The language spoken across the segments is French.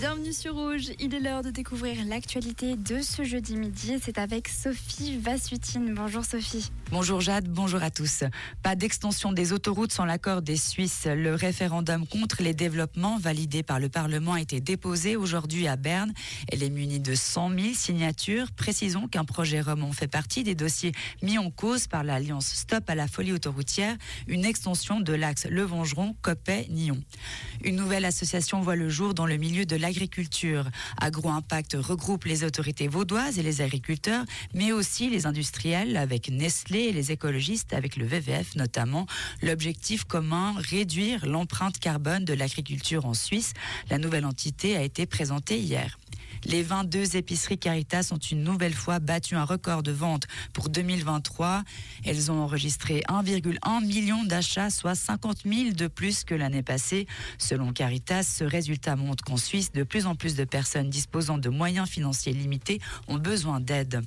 bienvenue sur Rouge. Il est l'heure de découvrir l'actualité de ce jeudi midi. C'est avec Sophie Vassutine. Bonjour Sophie. Bonjour Jade, bonjour à tous. Pas d'extension des autoroutes sans l'accord des Suisses. Le référendum contre les développements validé par le Parlement a été déposé aujourd'hui à Berne. Elle est munie de 100 000 signatures. Précisons qu'un projet Romand fait partie des dossiers mis en cause par l'Alliance Stop à la folie autoroutière, une extension de l'axe Le Vengeron, Copet, Nyon. Une nouvelle association voit le jour dans le milieu de l'agriculture. Agro-Impact regroupe les autorités vaudoises et les agriculteurs, mais aussi les industriels avec Nestlé et les écologistes avec le VVF notamment. L'objectif commun, réduire l'empreinte carbone de l'agriculture en Suisse. La nouvelle entité a été présentée hier. Les 22 épiceries Caritas ont une nouvelle fois battu un record de vente pour 2023. Elles ont enregistré 1,1 million d'achats, soit 50 000 de plus que l'année passée. Selon Caritas, ce résultat montre qu'en Suisse, de plus en plus de personnes disposant de moyens financiers limités ont besoin d'aide.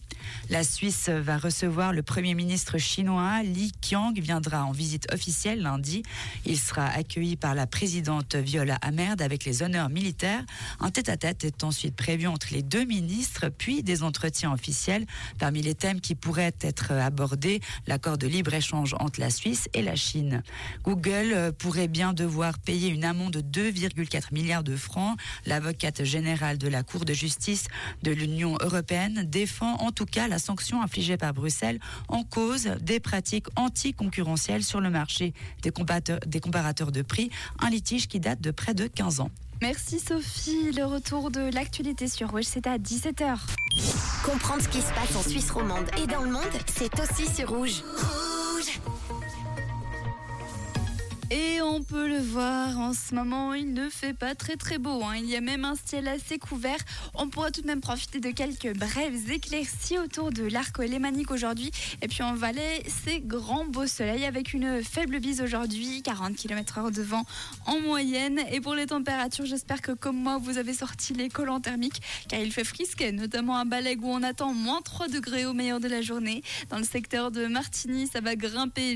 La Suisse va recevoir le Premier ministre chinois Li Qiang viendra en visite officielle lundi. Il sera accueilli par la présidente Viola Amerd avec les honneurs militaires. Un tête-à-tête est ensuite prévu entre les deux ministres, puis des entretiens officiels. Parmi les thèmes qui pourraient être abordés, l'accord de libre-échange entre la Suisse et la Chine. Google euh, pourrait bien devoir payer une amende de 2,4 milliards de francs. L'avocate générale de la Cour de justice de l'Union européenne défend en tout cas la sanction infligée par Bruxelles en cause des pratiques anticoncurrentielles sur le marché des comparateurs, des comparateurs de prix, un litige qui date de près de 15 ans. Merci Sophie. Le retour de l'actualité sur Rouge, c'est à 17h. Comprendre ce qui se passe en Suisse romande et dans le monde, c'est aussi sur Rouge. Et on peut le voir en ce moment, il ne fait pas très très beau. Hein. Il y a même un ciel assez couvert. On pourra tout de même profiter de quelques brèves éclaircies autour de l'arc lémanique aujourd'hui. Et puis en Valais, c'est grand beau soleil avec une faible bise aujourd'hui, 40 km/h de vent en moyenne. Et pour les températures, j'espère que comme moi, vous avez sorti les collants thermiques car il fait frisquet, notamment à Balègue où on attend moins 3 degrés au meilleur de la journée. Dans le secteur de Martigny, ça va grimper